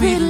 sweet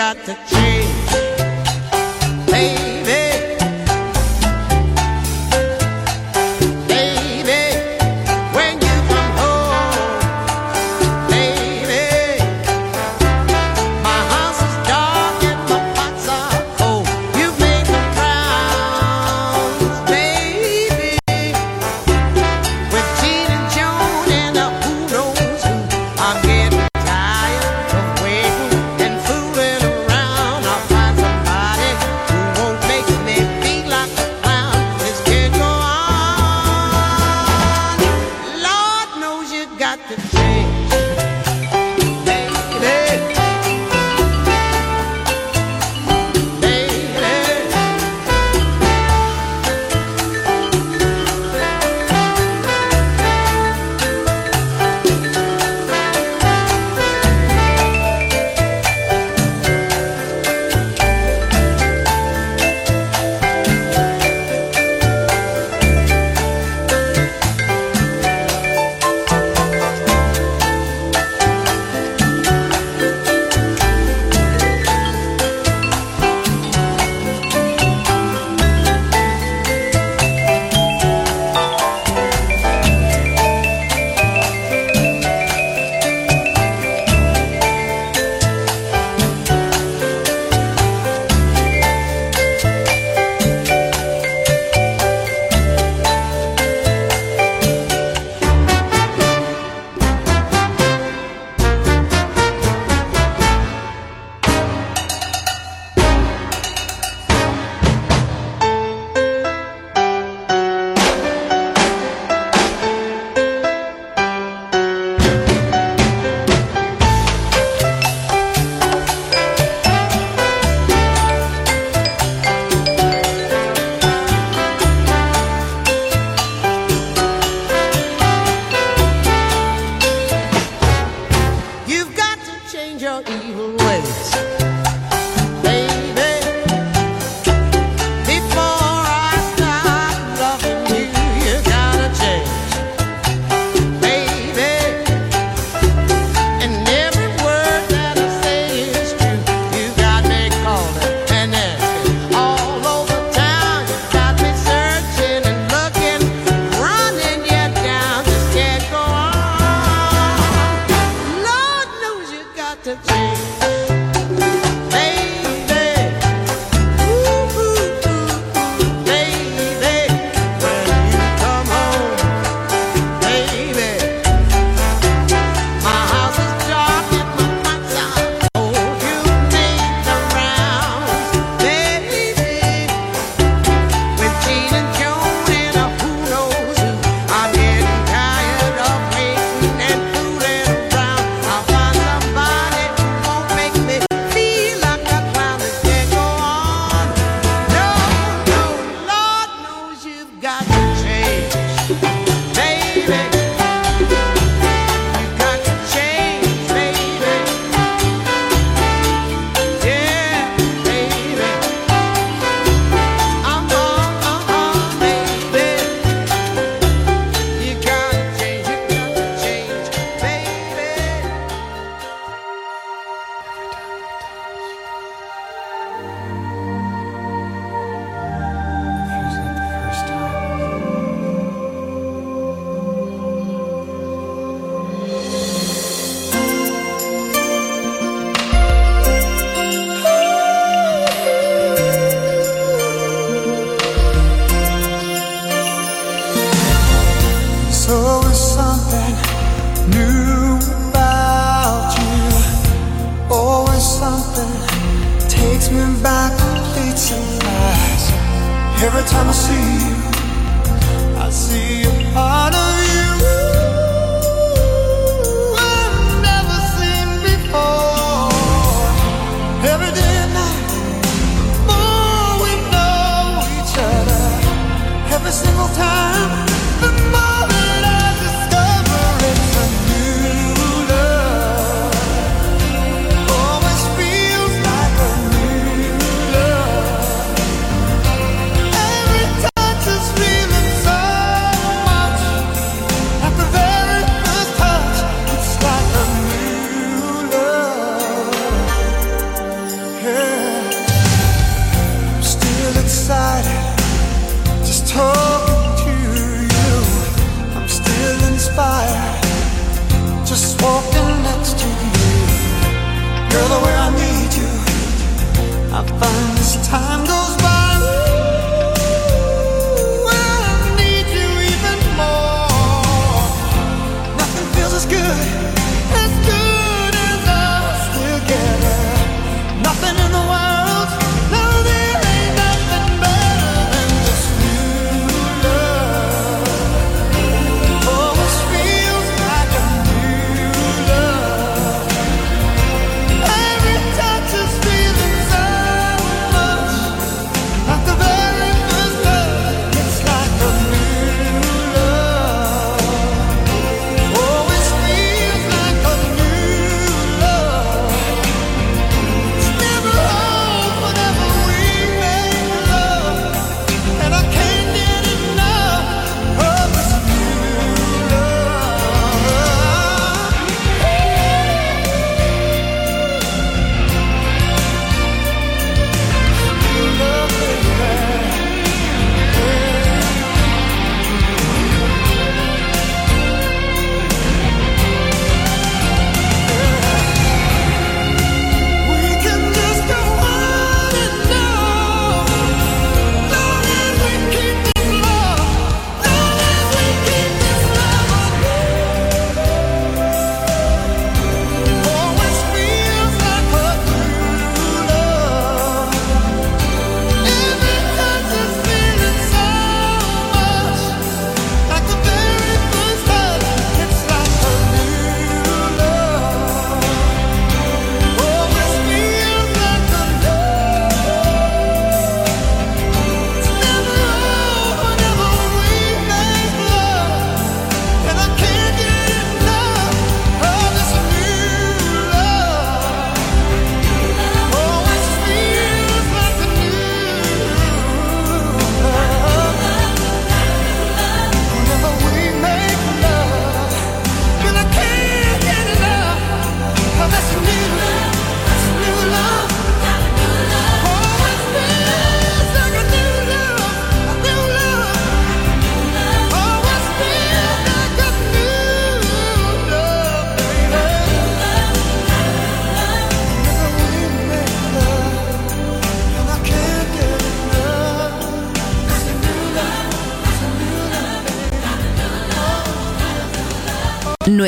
got to change. Hey. good.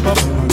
trouble.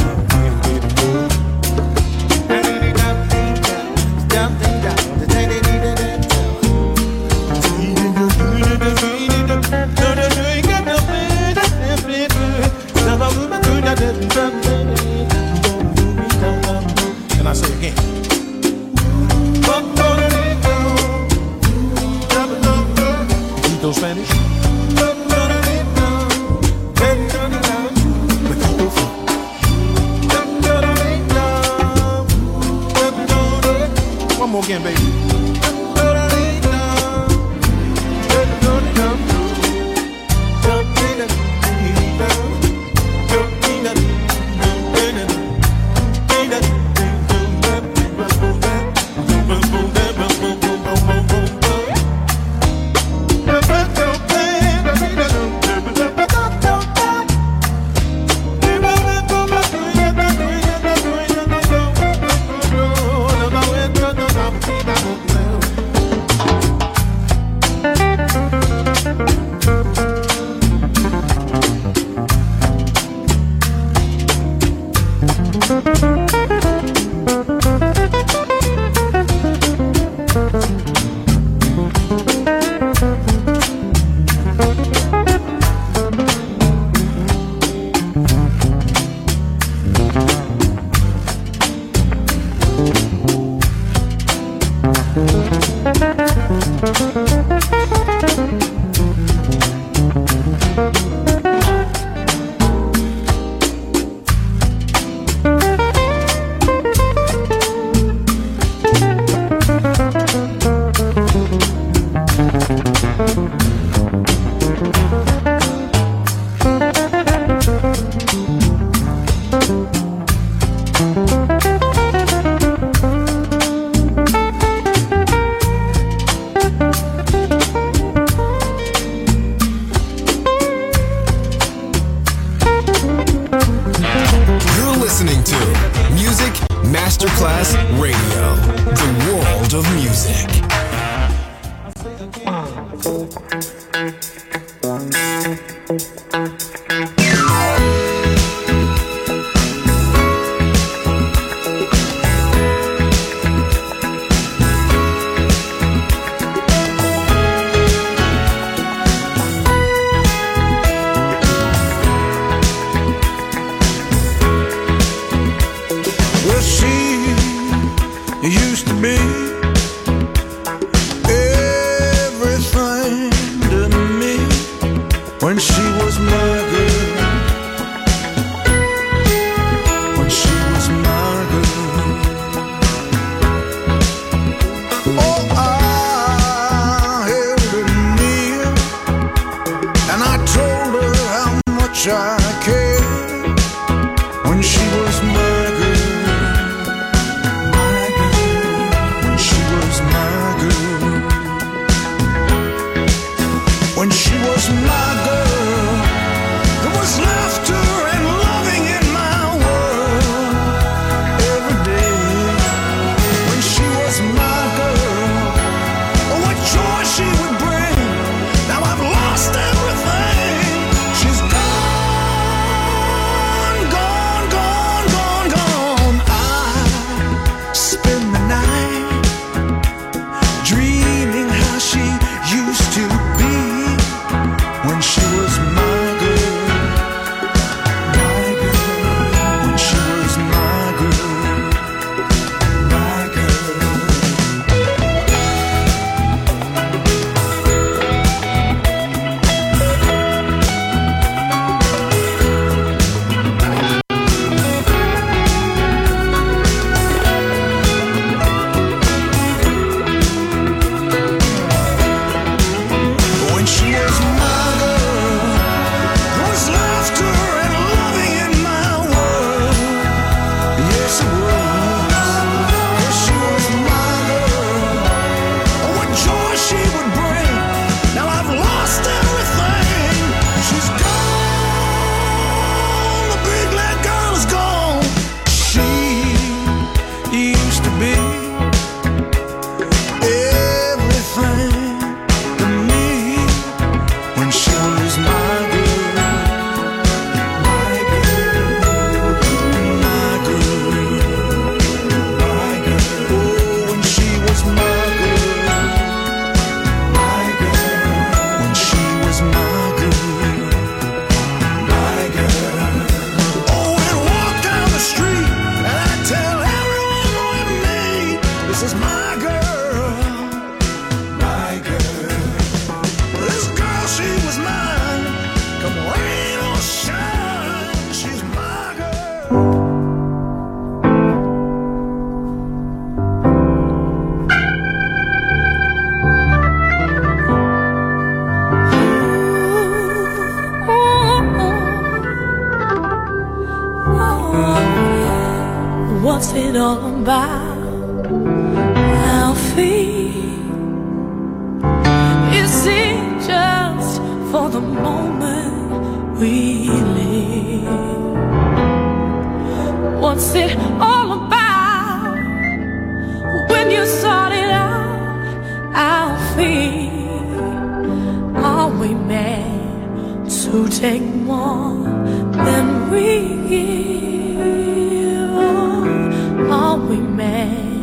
we meant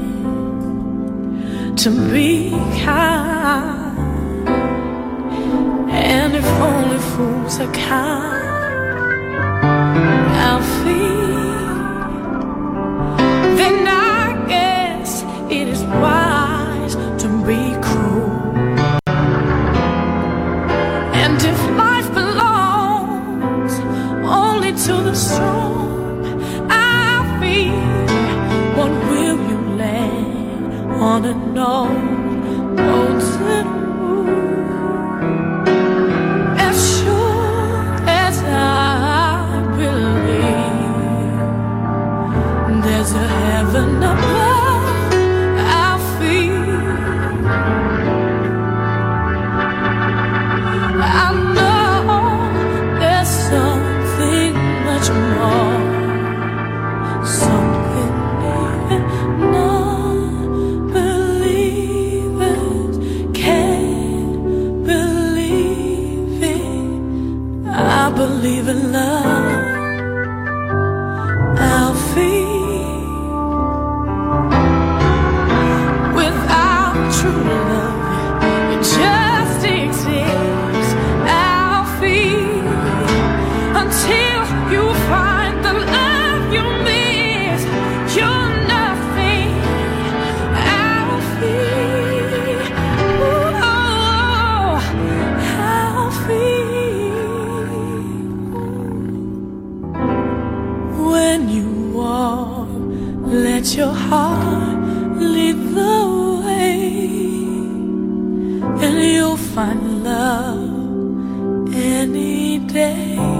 to be kind. And if only fools are kind. find love any day.